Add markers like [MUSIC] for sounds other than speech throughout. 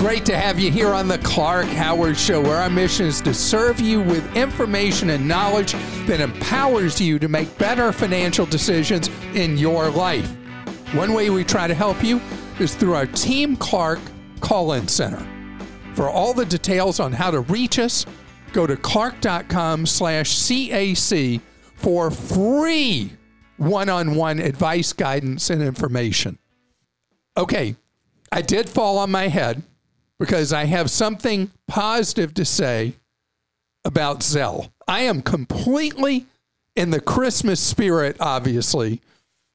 Great to have you here on the Clark Howard Show, where our mission is to serve you with information and knowledge that empowers you to make better financial decisions in your life. One way we try to help you is through our Team Clark call in center. For all the details on how to reach us, go to clark.com slash CAC for free one on one advice, guidance, and information. Okay, I did fall on my head because I have something positive to say about Zelle. I am completely in the Christmas spirit, obviously,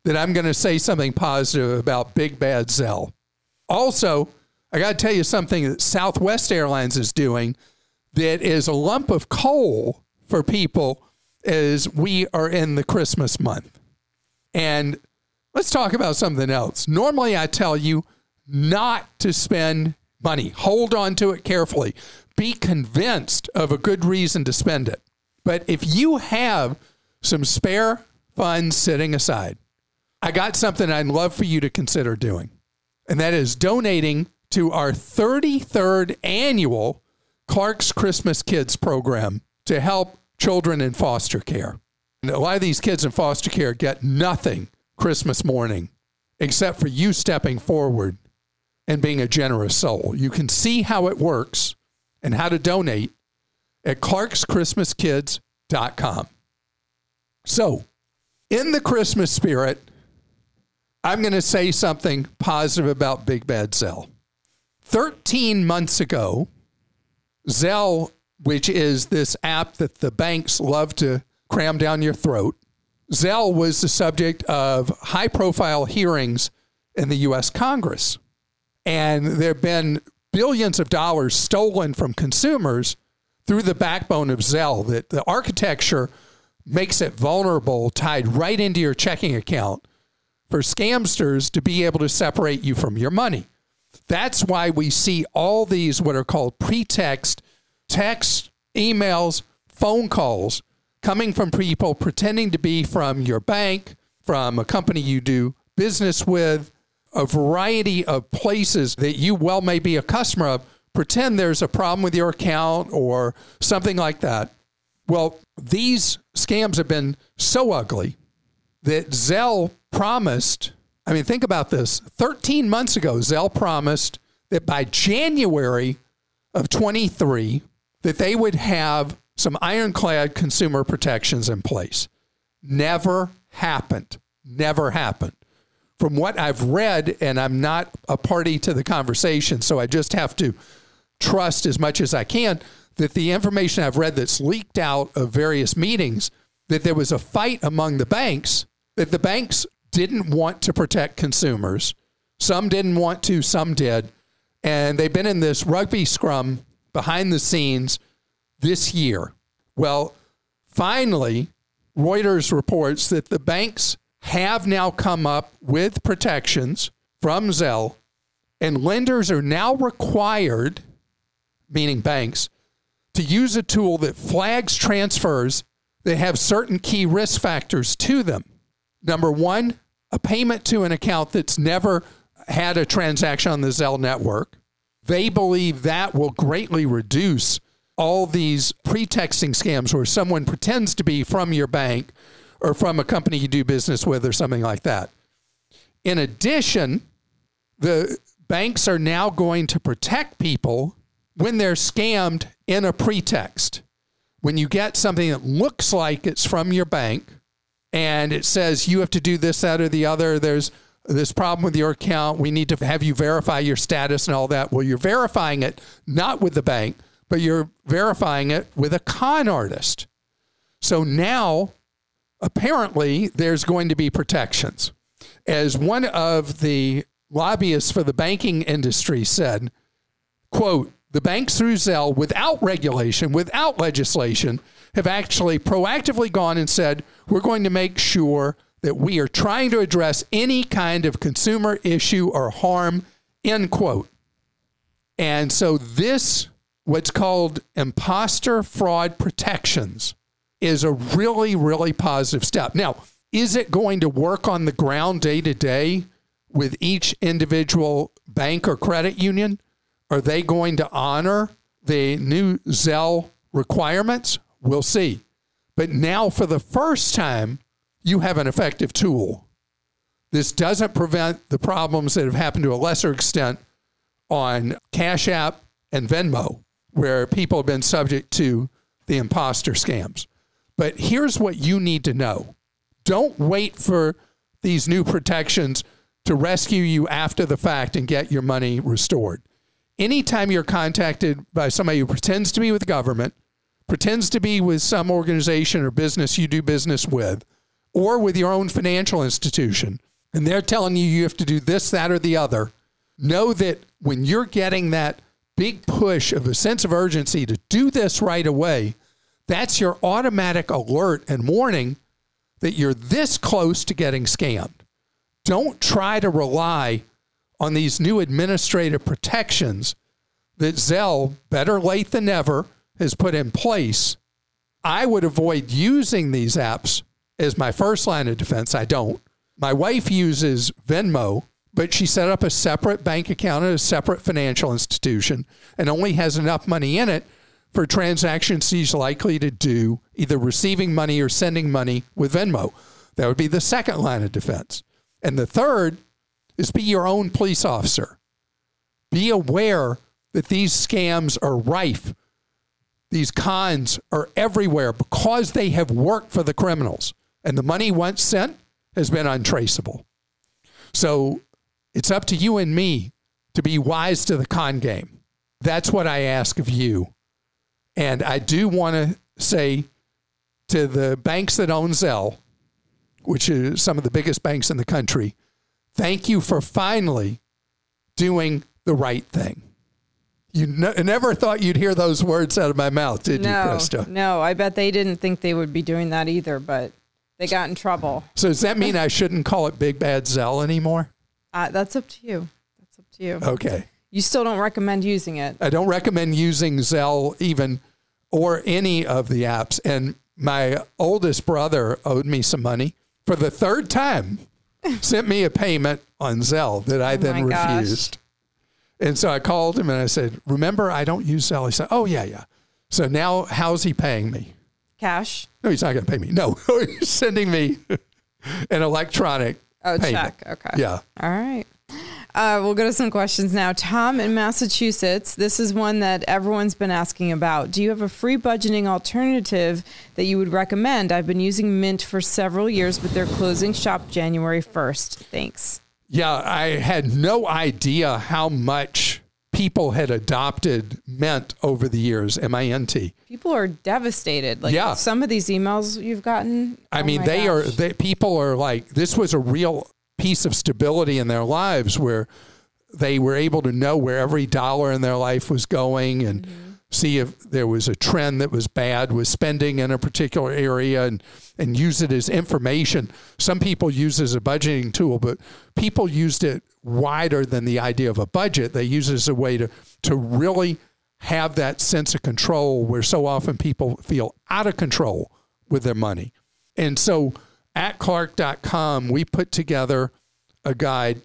that I'm going to say something positive about Big Bad Zelle. Also, I got to tell you something that Southwest Airlines is doing that is a lump of coal for people as we are in the Christmas month. And let's talk about something else. Normally, I tell you not to spend money. Hold on to it carefully. Be convinced of a good reason to spend it. But if you have some spare funds sitting aside, I got something I'd love for you to consider doing. And that is donating to our 33rd annual Clark's Christmas Kids program to help children in foster care. And a lot of these kids in foster care get nothing Christmas morning except for you stepping forward and being a generous soul. You can see how it works and how to donate at clarkschristmaskids.com. So, in the Christmas spirit, I'm going to say something positive about Big Bad Zelle. 13 months ago, Zelle, which is this app that the banks love to cram down your throat, Zelle was the subject of high profile hearings in the U.S. Congress. And there have been billions of dollars stolen from consumers through the backbone of Zelle, that the architecture makes it vulnerable, tied right into your checking account for scamsters to be able to separate you from your money. That's why we see all these what are called pretext text, emails, phone calls coming from people pretending to be from your bank, from a company you do business with, a variety of places that you well may be a customer of. Pretend there's a problem with your account or something like that. Well, these scams have been so ugly that Zelle promised. I mean, think about this 13 months ago, Zelle promised that by January of 23, that they would have some ironclad consumer protections in place. Never happened. Never happened. From what I've read, and I'm not a party to the conversation, so I just have to trust as much as I can that the information I've read that's leaked out of various meetings that there was a fight among the banks that the banks didn't want to protect consumers. Some didn't want to, some did. And they've been in this rugby scrum behind the scenes this year. Well, finally, Reuters reports that the banks have now come up with protections from Zelle, and lenders are now required, meaning banks, to use a tool that flags transfers that have certain key risk factors to them. Number one, a payment to an account that's never had a transaction on the Zelle network. They believe that will greatly reduce all these pretexting scams where someone pretends to be from your bank or from a company you do business with or something like that. In addition, the banks are now going to protect people when they're scammed in a pretext. When you get something that looks like it's from your bank and it says you have to do this, that, or the other, there's this problem with your account. We need to have you verify your status and all that. Well, you're verifying it not with the bank, but you're verifying it with a con artist. So now, apparently, there's going to be protections. As one of the lobbyists for the banking industry said, quote, the banks through Zelle, without regulation, without legislation, have actually proactively gone and said, we're going to make sure that we are trying to address any kind of consumer issue or harm, end quote. And so this, what's called imposter fraud protections, is a really, really positive step. Now, is it going to work on the ground day to day with each individual bank or credit union? Are they going to honor the new Zelle requirements? We'll see. But now, for the first time, you have an effective tool. This doesn't prevent the problems that have happened to a lesser extent on Cash App and Venmo, where people have been subject to the imposter scams. But here's what you need to know don't wait for these new protections to rescue you after the fact and get your money restored. Anytime you're contacted by somebody who pretends to be with government, pretends to be with some organization or business you do business with, or with your own financial institution, and they're telling you you have to do this, that, or the other, know that when you're getting that big push of a sense of urgency to do this right away, that's your automatic alert and warning that you're this close to getting scammed. Don't try to rely on these new administrative protections that Zelle, better late than never, has put in place. I would avoid using these apps as my first line of defense. I don't. My wife uses Venmo, but she set up a separate bank account at a separate financial institution and only has enough money in it for transactions he's likely to do, either receiving money or sending money with Venmo. That would be the second line of defense. And the third is be your own police officer. Be aware that these scams are rife. These cons are everywhere because they have worked for the criminals. And the money once sent has been untraceable. So it's up to you and me to be wise to the con game. That's what I ask of you and I do want to say to the banks that own Zelle, which is some of the biggest banks in the country, thank you for finally doing the right thing. You never thought you'd hear those words out of my mouth, did no, you, Krista? No, I bet they didn't think they would be doing that either, but they got in trouble. So does that mean I shouldn't call it Big Bad Zelle anymore? Uh, that's up to you. That's up to you. Okay. You still don't recommend using it. I don't recommend using Zelle even or any of the apps. And my oldest brother owed me some money for the third time, [LAUGHS] sent me a payment on Zelle that I oh then refused. Gosh. And so I called him and I said, Remember, I don't use Zelle. He said, Oh, yeah, yeah. So now how's he paying me? Cash? No, he's not going to pay me. No, [LAUGHS] he's sending me [LAUGHS] an electronic oh, payment. check. Okay. Yeah. All right. Uh, we'll go to some questions now. Tom in Massachusetts, this is one that everyone's been asking about. Do you have a free budgeting alternative that you would recommend? I've been using Mint for several years, but they're closing shop January 1st. Thanks. Yeah, I had no idea how much people had adopted Mint over the years, M I N T. People are devastated. Like yeah. some of these emails you've gotten. I oh mean, they gosh. are, they, people are like, this was a real piece of stability in their lives where they were able to know where every dollar in their life was going and mm-hmm. see if there was a trend that was bad with spending in a particular area and, and use it as information. Some people use it as a budgeting tool, but people used it wider than the idea of a budget. They use it as a way to, to really have that sense of control where so often people feel out of control with their money. And so at clark.com, we put together a guide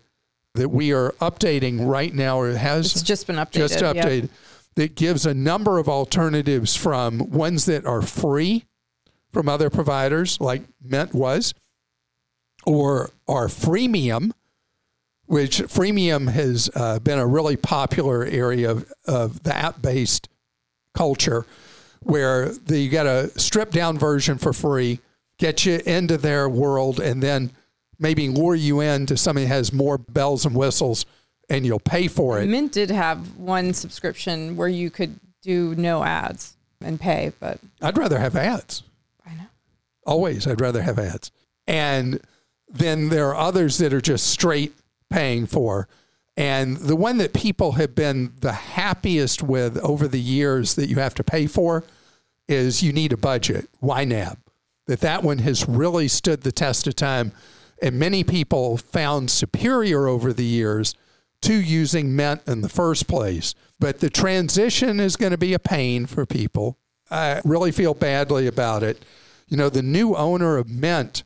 that we are updating right now, or has it's just been updated. Just updated. Yep. That gives a number of alternatives from ones that are free from other providers, like Mint was, or are freemium, which freemium has uh, been a really popular area of, of the app based culture where the, you get a stripped down version for free get you into their world, and then maybe lure you into something that has more bells and whistles, and you'll pay for it. Mint did have one subscription where you could do no ads and pay, but I'd rather have ads. I know. Always, I'd rather have ads. And then there are others that are just straight paying for. And the one that people have been the happiest with over the years that you have to pay for is you need a budget, YNAB. That that one has really stood the test of time and many people found superior over the years to using Mint in the first place. But the transition is going to be a pain for people. I really feel badly about it. You know, the new owner of Mint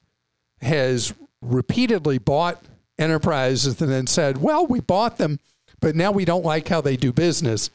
has repeatedly bought enterprises and then said, well, we bought them, but now we don't like how they do business.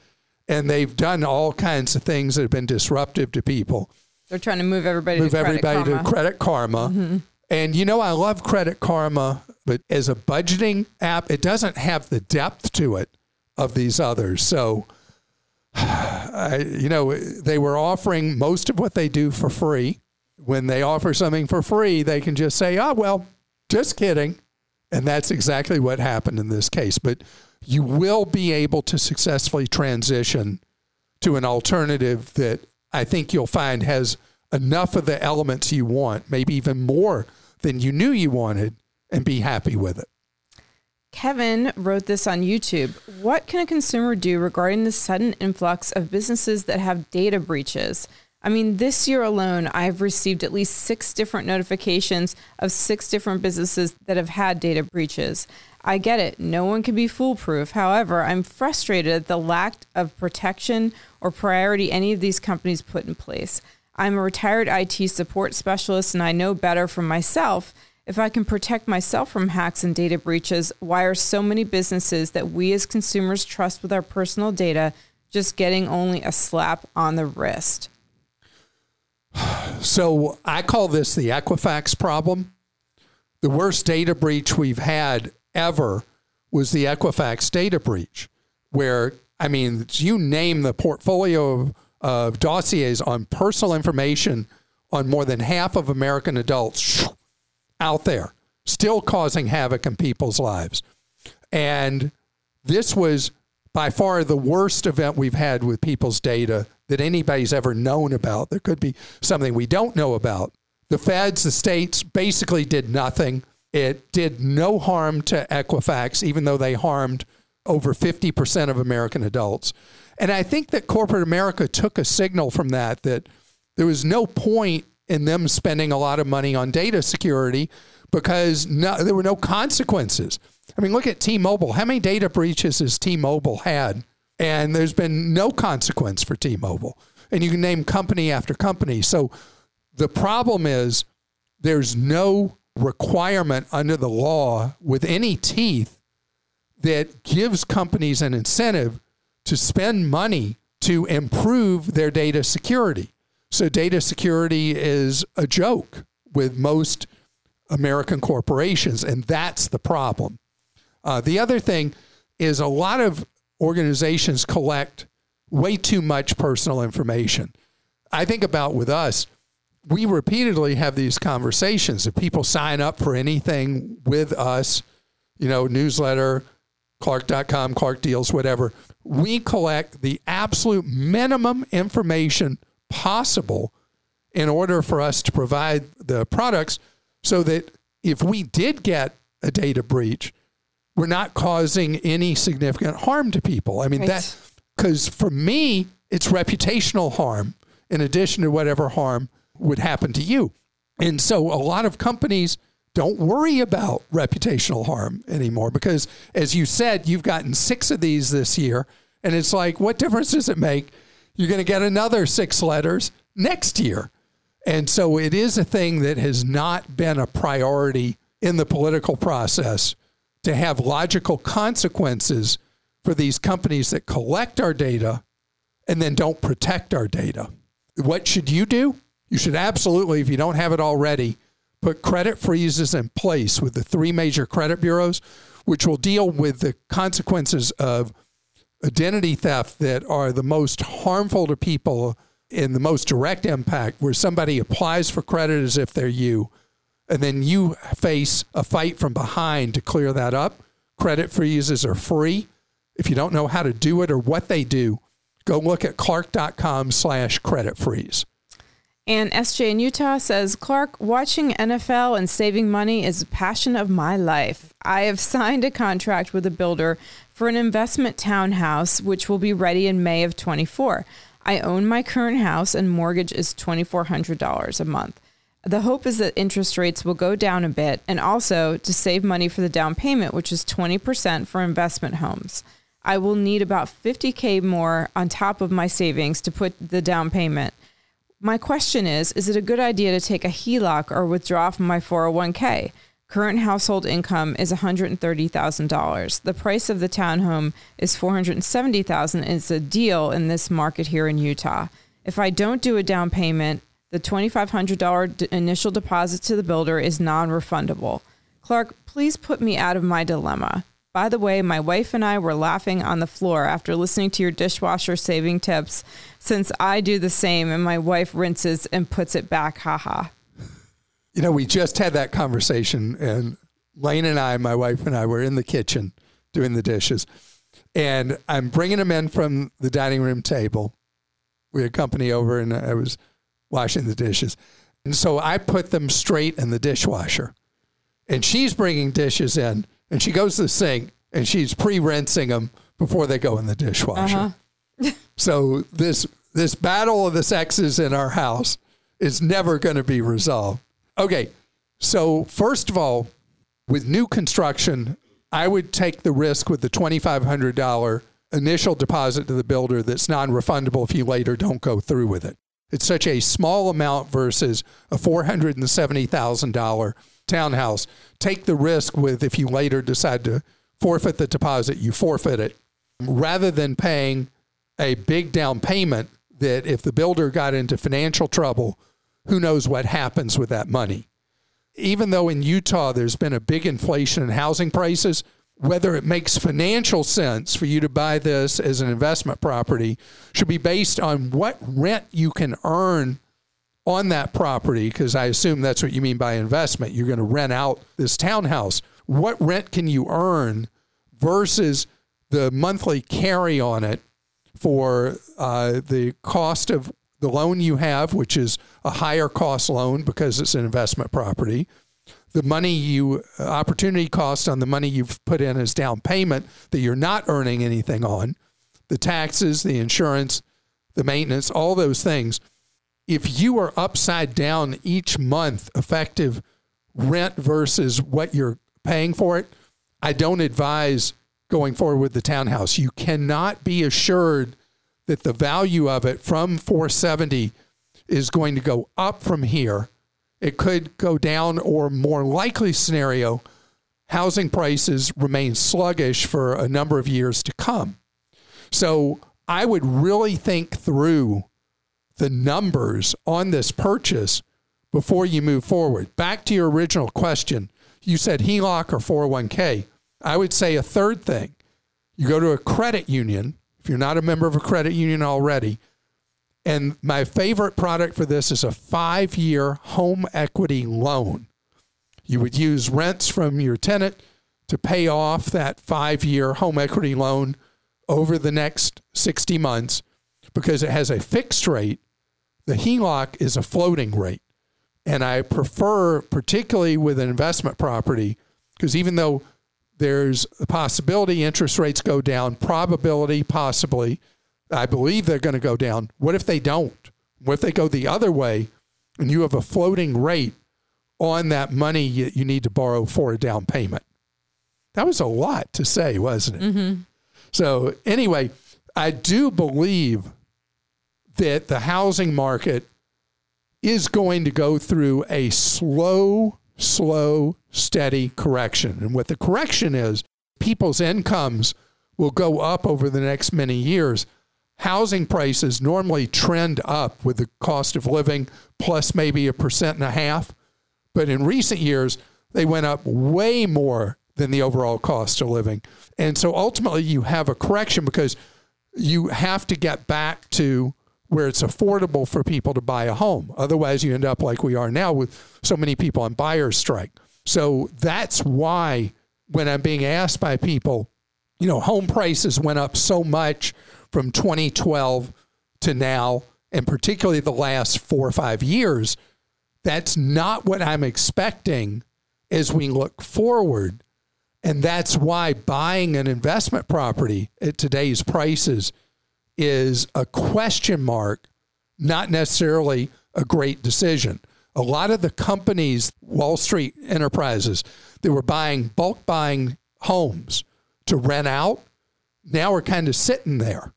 And they've done all kinds of things that have been disruptive to people. They're trying to move everybody move to everybody Credit Karma. to Credit Karma. Mm-hmm. And you know, I love Credit Karma, but as a budgeting app, it doesn't have the depth to it of these others. So, [SIGHS] I, you know, they were offering most of what they do for free. When they offer something for free, they can just say, oh, well, just kidding. And that's exactly what happened in this case. But you will be able to successfully transition to an alternative that I think you'll find has enough of the elements you want, maybe even more than you knew you wanted, and be happy with it. Kevin wrote this on YouTube. What can a consumer do regarding the sudden influx of businesses that have data breaches? I mean, this year alone, I've received at least six different notifications of six different businesses that have had data breaches. I get it, no one can be foolproof. However, I'm frustrated at the lack of protection or priority any of these companies put in place. I'm a retired IT support specialist and I know better for myself. If I can protect myself from hacks and data breaches, why are so many businesses that we as consumers trust with our personal data just getting only a slap on the wrist? [SIGHS] So I call this the Equifax problem. The worst data breach we've had ever was the Equifax data breach, where, I mean, you name the portfolio of, of dossiers on personal information on more than half of American adults [SNIFFS] out there, still causing havoc in people's lives. And this was by far the worst event we've had with people's data that anybody's ever known about. There could be something we don't know about. The feds, the states basically did nothing. It did no harm to Equifax, even though they harmed over 50% of American adults. And I think that corporate America took a signal from that that there was no point in them spending a lot of money on data security because no, there were no consequences. I mean, look at T Mobile. How many data breaches has T Mobile had? And there's been no consequence for T Mobile. And you can name company after company. So the problem is there's no requirement under the law with any teeth that gives companies an incentive to spend money to improve their data security. So data security is a joke with most American corporations, and that's the problem. Uh, the other thing is a lot of organizations collect way too much personal information. I think about with us, we repeatedly have these conversations. If people sign up for anything with us, you know, newsletter, Clark.com, Clark Deals, whatever, we collect the absolute minimum information possible in order for us to provide the products so that if we did get a data breach, we're not causing any significant harm to people. I mean, right. that, because for me, it's reputational harm in addition to whatever harm would happen to you. And so a lot of companies don't worry about reputational harm anymore because, as you said, you've gotten six of these this year. And it's like, what difference does it make? You're going to get another six letters next year. And so it is a thing that has not been a priority in the political process to have logical consequences for these companies that collect our data and then don't protect our data. What should you do? You should absolutely, if you don't have it already, put credit freezes in place with the three major credit bureaus, which will deal with the consequences of identity theft that are the most harmful to people in the most direct impact, where somebody applies for credit as if they're you, and then you face a fight from behind to clear that up. Credit freezes are free. If you don't know how to do it or what they do, go look at clark.com slash credit freeze. And SJ in Utah says, Clark, watching NFL and saving money is a passion of my life. I have signed a contract with a builder for an investment townhouse, which will be ready in May of 24. I own my current house and mortgage is $2,400 a month. The hope is that interest rates will go down a bit and also to save money for the down payment, which is 20% for investment homes. I will need about 50K more on top of my savings to put the down payment. My question is Is it a good idea to take a HELOC or withdraw from my 401k? Current household income is $130,000. The price of the townhome is $470,000 it's a deal in this market here in Utah. If I don't do a down payment, the $2,500 d- initial deposit to the builder is non refundable. Clark, please put me out of my dilemma. By the way, my wife and I were laughing on the floor after listening to your dishwasher saving tips since I do the same and my wife rinses and puts it back. Haha. You know, we just had that conversation, and Lane and I, my wife and I, were in the kitchen doing the dishes, and I'm bringing them in from the dining room table. We had company over, and I was washing the dishes, and so I put them straight in the dishwasher, and she's bringing dishes in, and she goes to the sink, and she's pre-rinsing them before they go in the dishwasher. Uh-huh. [LAUGHS] so this this battle of the sexes in our house is never going to be resolved. Okay, so first of all, with new construction, I would take the risk with the $2,500 initial deposit to the builder that's non refundable if you later don't go through with it. It's such a small amount versus a $470,000 townhouse. Take the risk with if you later decide to forfeit the deposit, you forfeit it rather than paying a big down payment that if the builder got into financial trouble, who knows what happens with that money. Even though in Utah there's been a big inflation in housing prices, whether it makes financial sense for you to buy this as an investment property should be based on what rent you can earn on that property, because I assume that's what you mean by investment. You're going to rent out this townhouse. What rent can you earn versus the monthly carry on it for uh, the cost of the loan you have, which is a higher cost loan because it's an investment property, the money you opportunity cost on the money you've put in as down payment that you're not earning anything on, the taxes, the insurance, the maintenance, all those things. If you are upside down each month effective rent versus what you're paying for it, I don't advise going forward with the townhouse. You cannot be assured that the value of it from 470 is going to go up from here. It could go down, or more likely scenario, housing prices remain sluggish for a number of years to come. So I would really think through the numbers on this purchase before you move forward. Back to your original question, you said HELOC or 401k. I would say a third thing. You go to a credit union you're not a member of a credit union already. And my favorite product for this is a five year home equity loan. You would use rents from your tenant to pay off that five year home equity loan over the next 60 months because it has a fixed rate. The HELOC is a floating rate. And I prefer, particularly with an investment property, because even though there's a possibility interest rates go down, probability possibly. I believe they're going to go down. What if they don't? What if they go the other way and you have a floating rate on that money you, you need to borrow for a down payment? That was a lot to say, wasn't it? Mm-hmm. So, anyway, I do believe that the housing market is going to go through a slow slow, steady correction. And what the correction is, people's incomes will go up over the next many years. Housing prices normally trend up with the cost of living plus maybe a percent and a half. But in recent years, they went up way more than the overall cost of living. And so ultimately, you have a correction because you have to get back to where it's affordable for people to buy a home. Otherwise, you end up like we are now with so many people on buyer's strike. So that's why when I'm being asked by people, you know, home prices went up so much from 2012 to now. and particularly the last four or five years, that's not what I'm expecting as we look forward. And that's why buying an investment property at today's prices is a question mark, not necessarily a great decision. A lot of the companies, Wall Street enterprises, that were buying bulk buying homes to rent out, now are kind of sitting there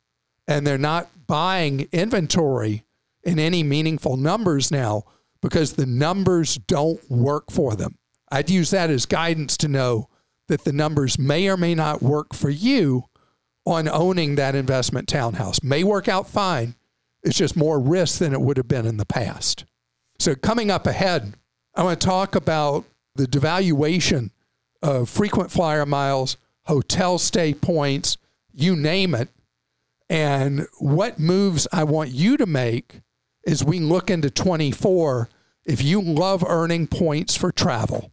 and they're not buying inventory in any meaningful numbers now because the numbers don't work for them. I'd use that as guidance to know that the numbers may or may not work for you on owning that investment townhouse. May work out fine. It's just more risk than it would have been in the past. So, coming up ahead, I want to talk about the devaluation of frequent flyer miles, hotel stay points, you name it, and what moves I want you to make as we look into 24 if you love earning points for travel.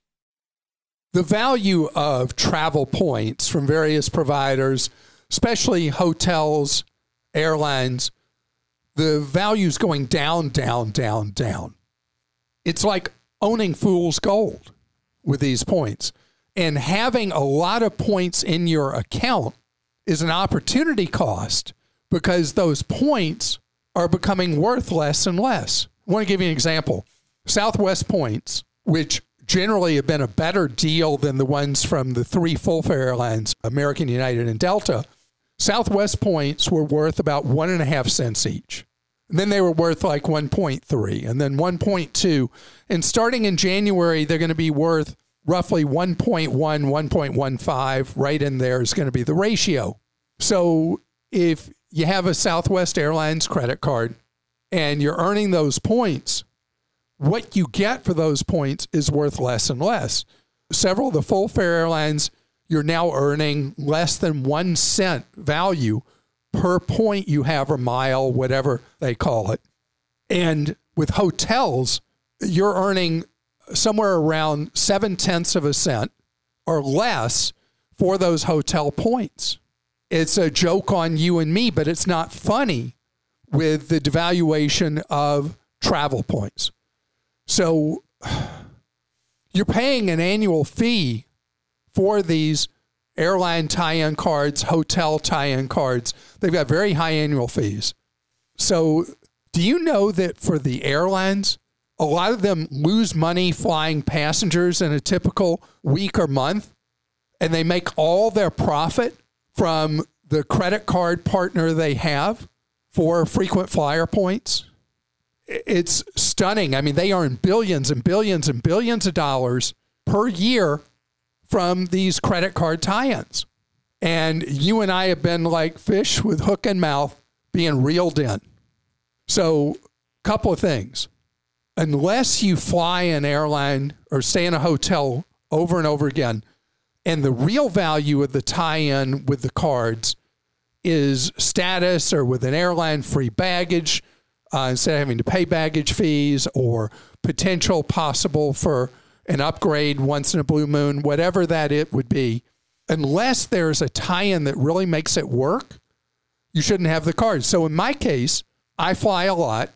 The value of travel points from various providers, especially hotels, airlines, the value is going down, down, down, down. It's like owning fool's gold with these points. And having a lot of points in your account is an opportunity cost because those points are becoming worth less and less. I want to give you an example. Southwest points, which generally have been a better deal than the ones from the three full fare airlines, American, United, and Delta. Southwest points were worth about one and a half cents each. And then they were worth like 1.3 and then 1.2. And starting in January, they're going to be worth roughly 1.1, 1.15. Right in there is going to be the ratio. So if you have a Southwest Airlines credit card and you're earning those points, what you get for those points is worth less and less. Several of the full fare airlines, you're now earning less than one cent value per point you have or mile, whatever they call it. And with hotels, you're earning somewhere around seven tenths of a cent or less for those hotel points. It's a joke on you and me, but it's not funny with the devaluation of travel points. So you're paying an annual fee for these airline tie in cards, hotel tie in cards. They've got very high annual fees. So, do you know that for the airlines, a lot of them lose money flying passengers in a typical week or month, and they make all their profit from the credit card partner they have for frequent flyer points? It's stunning. I mean, they earn billions and billions and billions of dollars per year from these credit card tie ins. And you and I have been like fish with hook and mouth being reeled in. So, couple of things. Unless you fly an airline or stay in a hotel over and over again, and the real value of the tie in with the cards is status or with an airline free baggage uh, instead of having to pay baggage fees or potential possible for an upgrade once in a blue moon, whatever that it would be, unless there's a tie in that really makes it work, you shouldn't have the card. So in my case, I fly a lot,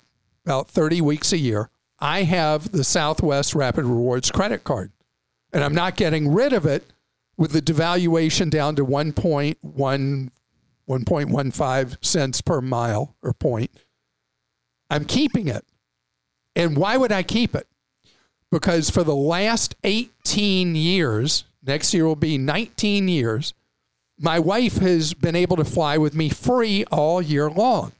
about 30 weeks a year. I have the Southwest Rapid Rewards credit card, and I'm not getting rid of it with the devaluation down to 1.1 1.15 cents per mile or point. I'm keeping it. And why would I keep it? Because for the last 18 years, next year will be 19 years, my wife has been able to fly with me free all year long.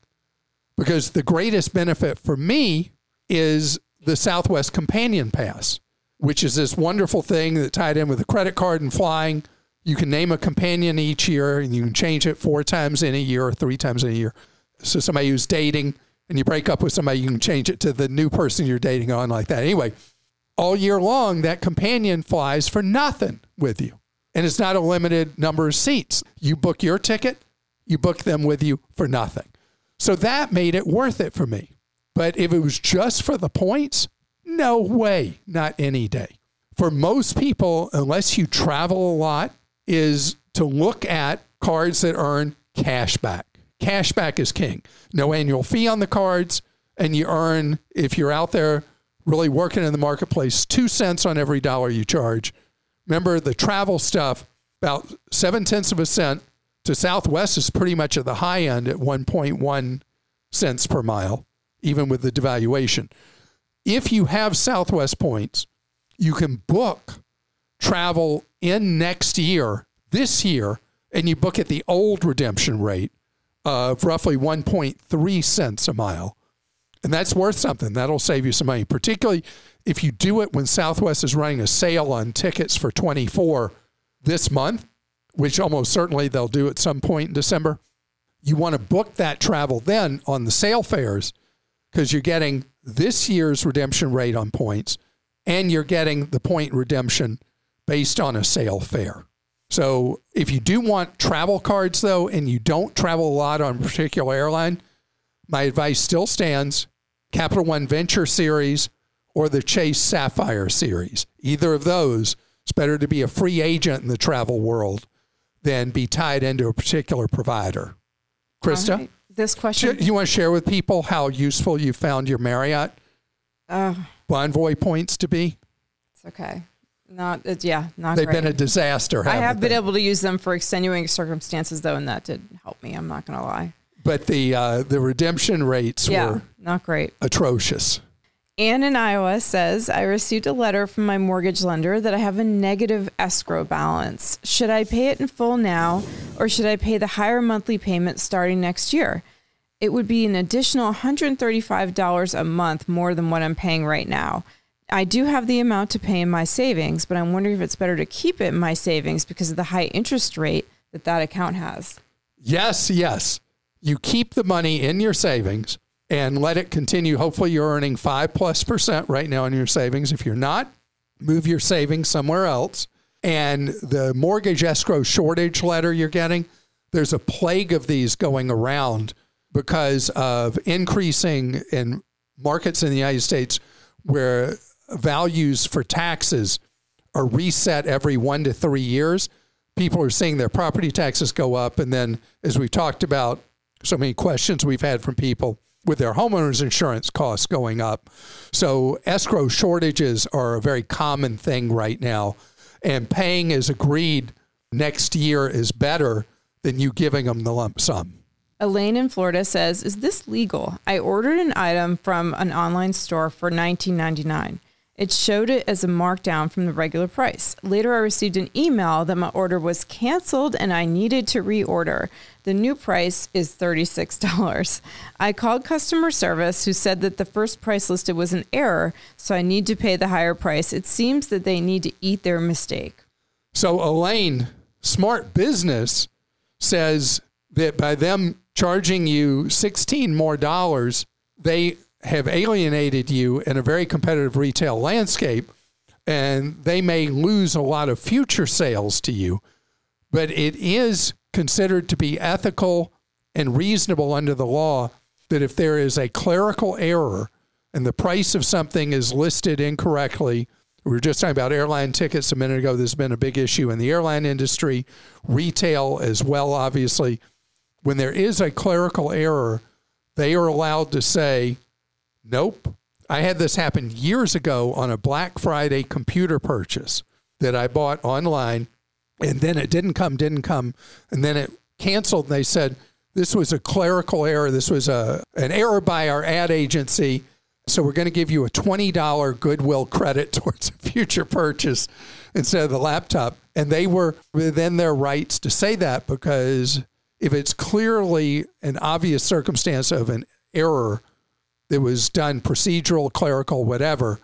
Because the greatest benefit for me is the Southwest Companion Pass, which is this wonderful thing that tied in with a credit card and flying. You can name a companion each year and you can change it four times in a year or three times in a year. So somebody who's dating and you break up with somebody, you can change it to the new person you're dating on like that. Anyway, all year long, that companion flies for nothing with you. And it's not a limited number of seats. You book your ticket, you book them with you for nothing. So that made it worth it for me. But if it was just for the points, no way, not any day. For most people, unless you travel a lot, is to look at cards that earn cash back. Cashback is king. No annual fee on the cards, and you earn, if you're out there really working in the marketplace, two cents on every dollar you charge. Remember the travel stuff, about seven tenths of a cent to Southwest is pretty much at the high end at 1.1 cents per mile, even with the devaluation. If you have Southwest points, you can book travel in next year, this year, and you book at the old redemption rate of roughly 1.3 cents a mile. And that's worth something. That'll save you some money, particularly if you do it when Southwest is running a sale on tickets for 24 this month, which almost certainly they'll do at some point in December. You want to book that travel then on the sale fares because you're getting this year's redemption rate on points and you're getting the point redemption based on a sale fare. So if you do want travel cards though, and you don't travel a lot on a particular airline, my advice still stands Capital One Venture Series or the Chase Sapphire Series. Either of those, it's better to be a free agent in the travel world than be tied into a particular provider. Krista, Right. This question. you want to share with people how useful you found your Marriott Uh, Bonvoy points to be? it's okay. Not. It's, yeah. Not. They've great. been a disaster. I have been they? able to use them for extenuating circumstances though, and that did help me. I'm not gonna lie. but the uh, the redemption rates Yeah. were Not great. atrocious. Anne in Iowa says, I received a letter from my mortgage lender that I have a negative escrow balance. Should I pay it in full now, or should I pay the higher monthly payment starting next year? It would be an additional $135 a month more than what I'm paying right now. I do have the amount to pay in my savings, but I'm wondering if it's better to keep it in my savings because of the high interest rate that that account has. Yes, yes. You keep the money in your savings and let it continue. Hopefully, you're earning five plus percent right now in your savings. If you're not, move your savings somewhere else. And the mortgage escrow shortage letter you're getting, there's a plague of these going around because of increasing in markets in the United States where values for taxes are reset every one to three years. People are seeing their property taxes go up. And then, as we talked about, so many questions we've had from people with their homeowners insurance costs going up. So, escrow shortages are a very common thing right now. And paying as agreed next year is better than you giving them the lump sum. Elaine in Florida says, "Is this legal? I ordered an item from an online store for $19.99. It showed it as a markdown from the regular price. Later, I received an email that my order was canceled and I needed to reorder. The new price is $36. I called customer service, who said that the first price listed was an error, so I need to pay the higher price. It seems that they need to eat their mistake. So, Elaine, smart business says that by them charging you 16 more dollars, they have alienated you in a very competitive retail landscape and they may lose a lot of future sales to you. But it is considered to be ethical and reasonable under the law that if there is a clerical error and the price of something is listed incorrectly, we were just talking about airline tickets a minute ago. There's been a big issue in the airline industry, retail as well, obviously. When there is a clerical error, they are allowed to say, Nope. I had this happen years ago on a Black Friday computer purchase that I bought online, and then it didn't come, didn't come, and then it canceled. They said this was a clerical error. This was a an error by our ad agency. So we're going to give you a twenty dollar goodwill credit [LAUGHS] towards a future purchase instead of the laptop. And they were within their rights to say that because if it's clearly an obvious circumstance of an error that was done procedural, clerical, whatever,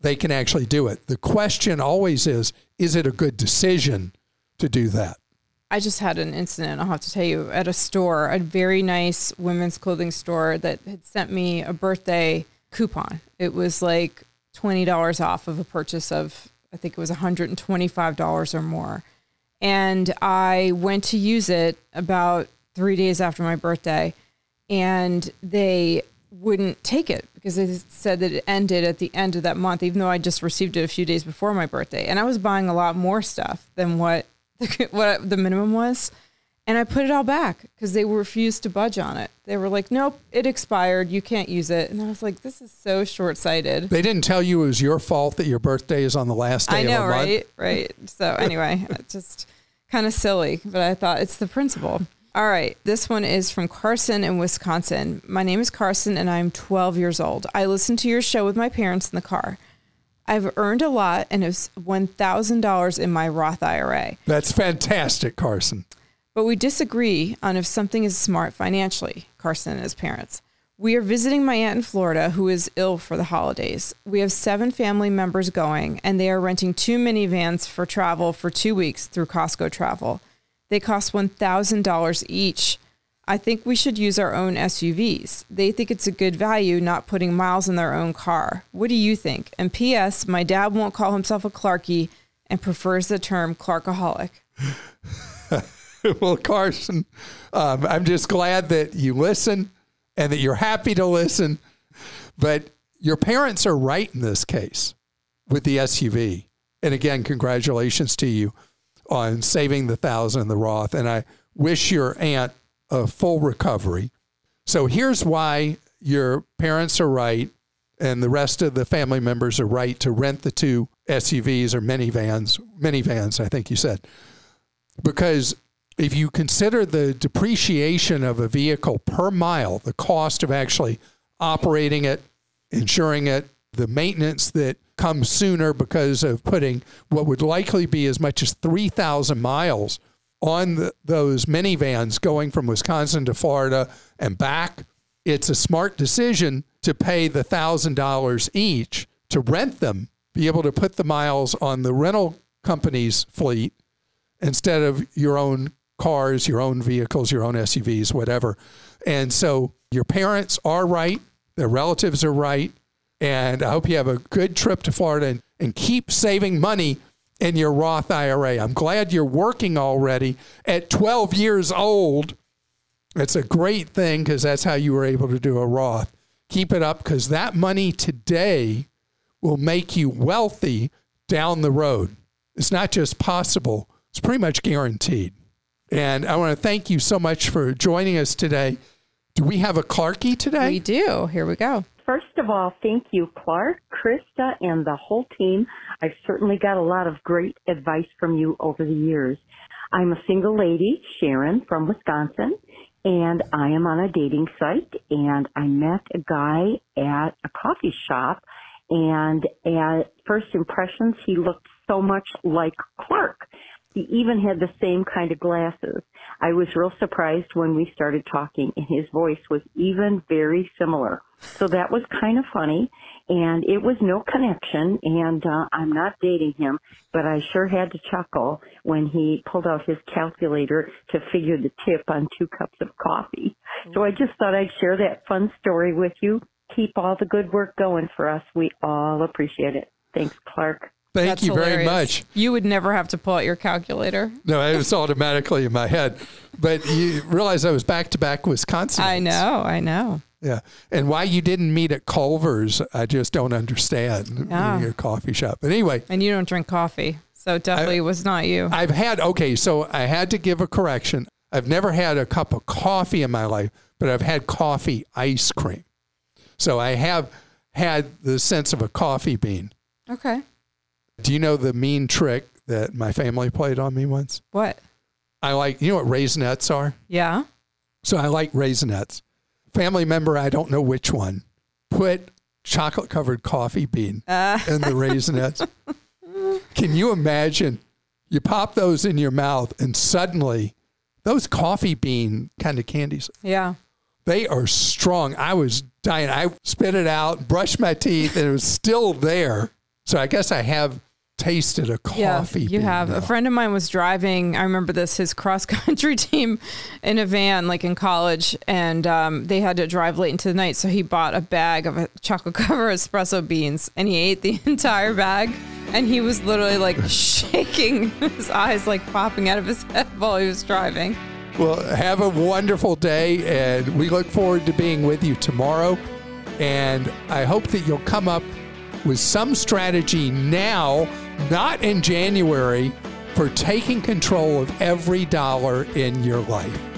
they can actually do it. The question always is is it a good decision to do that? I just had an incident, I'll have to tell you, at a store, a very nice women's clothing store that had sent me a birthday coupon. It was like $20 off of a purchase of, I think it was $125 or more. And I went to use it about three days after my birthday, and they wouldn't take it because they said that it ended at the end of that month, even though I just received it a few days before my birthday. And I was buying a lot more stuff than what [LAUGHS] what the minimum was. And I put it all back because they refused to budge on it. They were like, nope, it expired. You can't use it. And I was like, this is so short sighted. They didn't tell you it was your fault that your birthday is on the last day I know, right? month. Right. So, anyway, [LAUGHS] just kind of silly, but I thought it's the principle. All right. This one is from Carson in Wisconsin. My name is Carson and I'm 12 years old. I listen to your show with my parents in the car. I've earned a lot and it's $1,000 in my Roth IRA. That's fantastic, Carson. But we disagree on if something is smart financially, Carson and his parents. We are visiting my aunt in Florida who is ill for the holidays. We have seven family members going, and they are renting two minivans for travel for two weeks through Costco Travel. They cost $1,000 each. I think we should use our own SUVs. They think it's a good value not putting miles in their own car. What do you think? And P.S. My dad won't call himself a Clarkie and prefers the term Clarkaholic. [LAUGHS] well, Carson, um, I'm just glad that you listen and that you're happy to listen. But your parents are right in this case with the SUV. And again, congratulations to you on saving the thousand in the Roth. And I wish your aunt a full recovery. So here's why your parents are right and the rest of the family members are right to rent the two SUVs or minivans, minivans, I think you said. Because if you consider the depreciation of a vehicle per mile, the cost of actually operating it, insuring it, the maintenance that comes sooner because of putting what would likely be as much as 3,000 miles on the, those minivans going from Wisconsin to Florida and back, it's a smart decision to pay the $1,000 each to rent them, be able to put the miles on the rental company's fleet instead of your own cars, your own vehicles, your own SUVs, whatever. And so your parents are right, their relatives are right. And I hope you have a good trip to Florida and, and keep saving money in your Roth IRA. I'm glad you're working already at 12 years old. It's a great thing because that's how you were able to do a Roth. Keep it up because that money today will make you wealthy down the road. It's not just possible, it's pretty much guaranteed. And I want to thank you so much for joining us today. Do we have a Clarkie today? We do. Here we go. First of all, thank you, Clark, Christa, and the whole team. I've certainly got a lot of great advice from you over the years. I'm a single lady, Sharon, from Wisconsin, and I am on a dating site, and I met a guy at a coffee shop, and at, first impressions, he looked so much like Clark. He even had the same kind of glasses. I was real surprised when we started talking and his voice was even very similar. So that was kind of funny and it was no connection and uh, I'm not dating him, but I sure had to chuckle when he pulled out his calculator to figure the tip on two cups of coffee. So I just thought I'd share that fun story with you. Keep all the good work going for us. We all appreciate it. Thanks, Clark. Thank That's you very hilarious. much. You would never have to pull out your calculator. No, it was automatically in my head. But you realize I was back to back Wisconsin. I know, I know. Yeah. And why you didn't meet at Culver's, I just don't understand. Yeah. Your coffee shop. But anyway, And you don't drink coffee. So it definitely was not you. I've had, okay, so I had to give a correction. I've never had a cup of coffee in my life, but I've had coffee ice cream. So I have had the sense of a coffee bean. okay. Do you know the mean trick that my family played on me once? What? I like, you know what raisinets are? Yeah. So I like raisinets. Family member, I don't know which one, put chocolate covered coffee bean uh. in the raisinets. [LAUGHS] Can you imagine? You pop those in your mouth, and suddenly those coffee bean kind of candies, Yeah. they are strong. I was dying. I spit it out, brushed my teeth, and it was still there. So I guess I have tasted a coffee yeah, you have. now. A friend of mine was driving. I remember this. His cross [LAUGHS] country team in a van, like in college, and um, they had to drive late into the night. So he bought a bag of [LAUGHS] chocolate covered espresso beans, and he ate the [LAUGHS] entire bag. And he was literally like shaking, his eyes like popping out of his head while he was driving. Well, have a wonderful day, and we look forward to being with you tomorrow. And I hope that you'll come up with some strategy now, not in January, for taking control of every dollar in your life.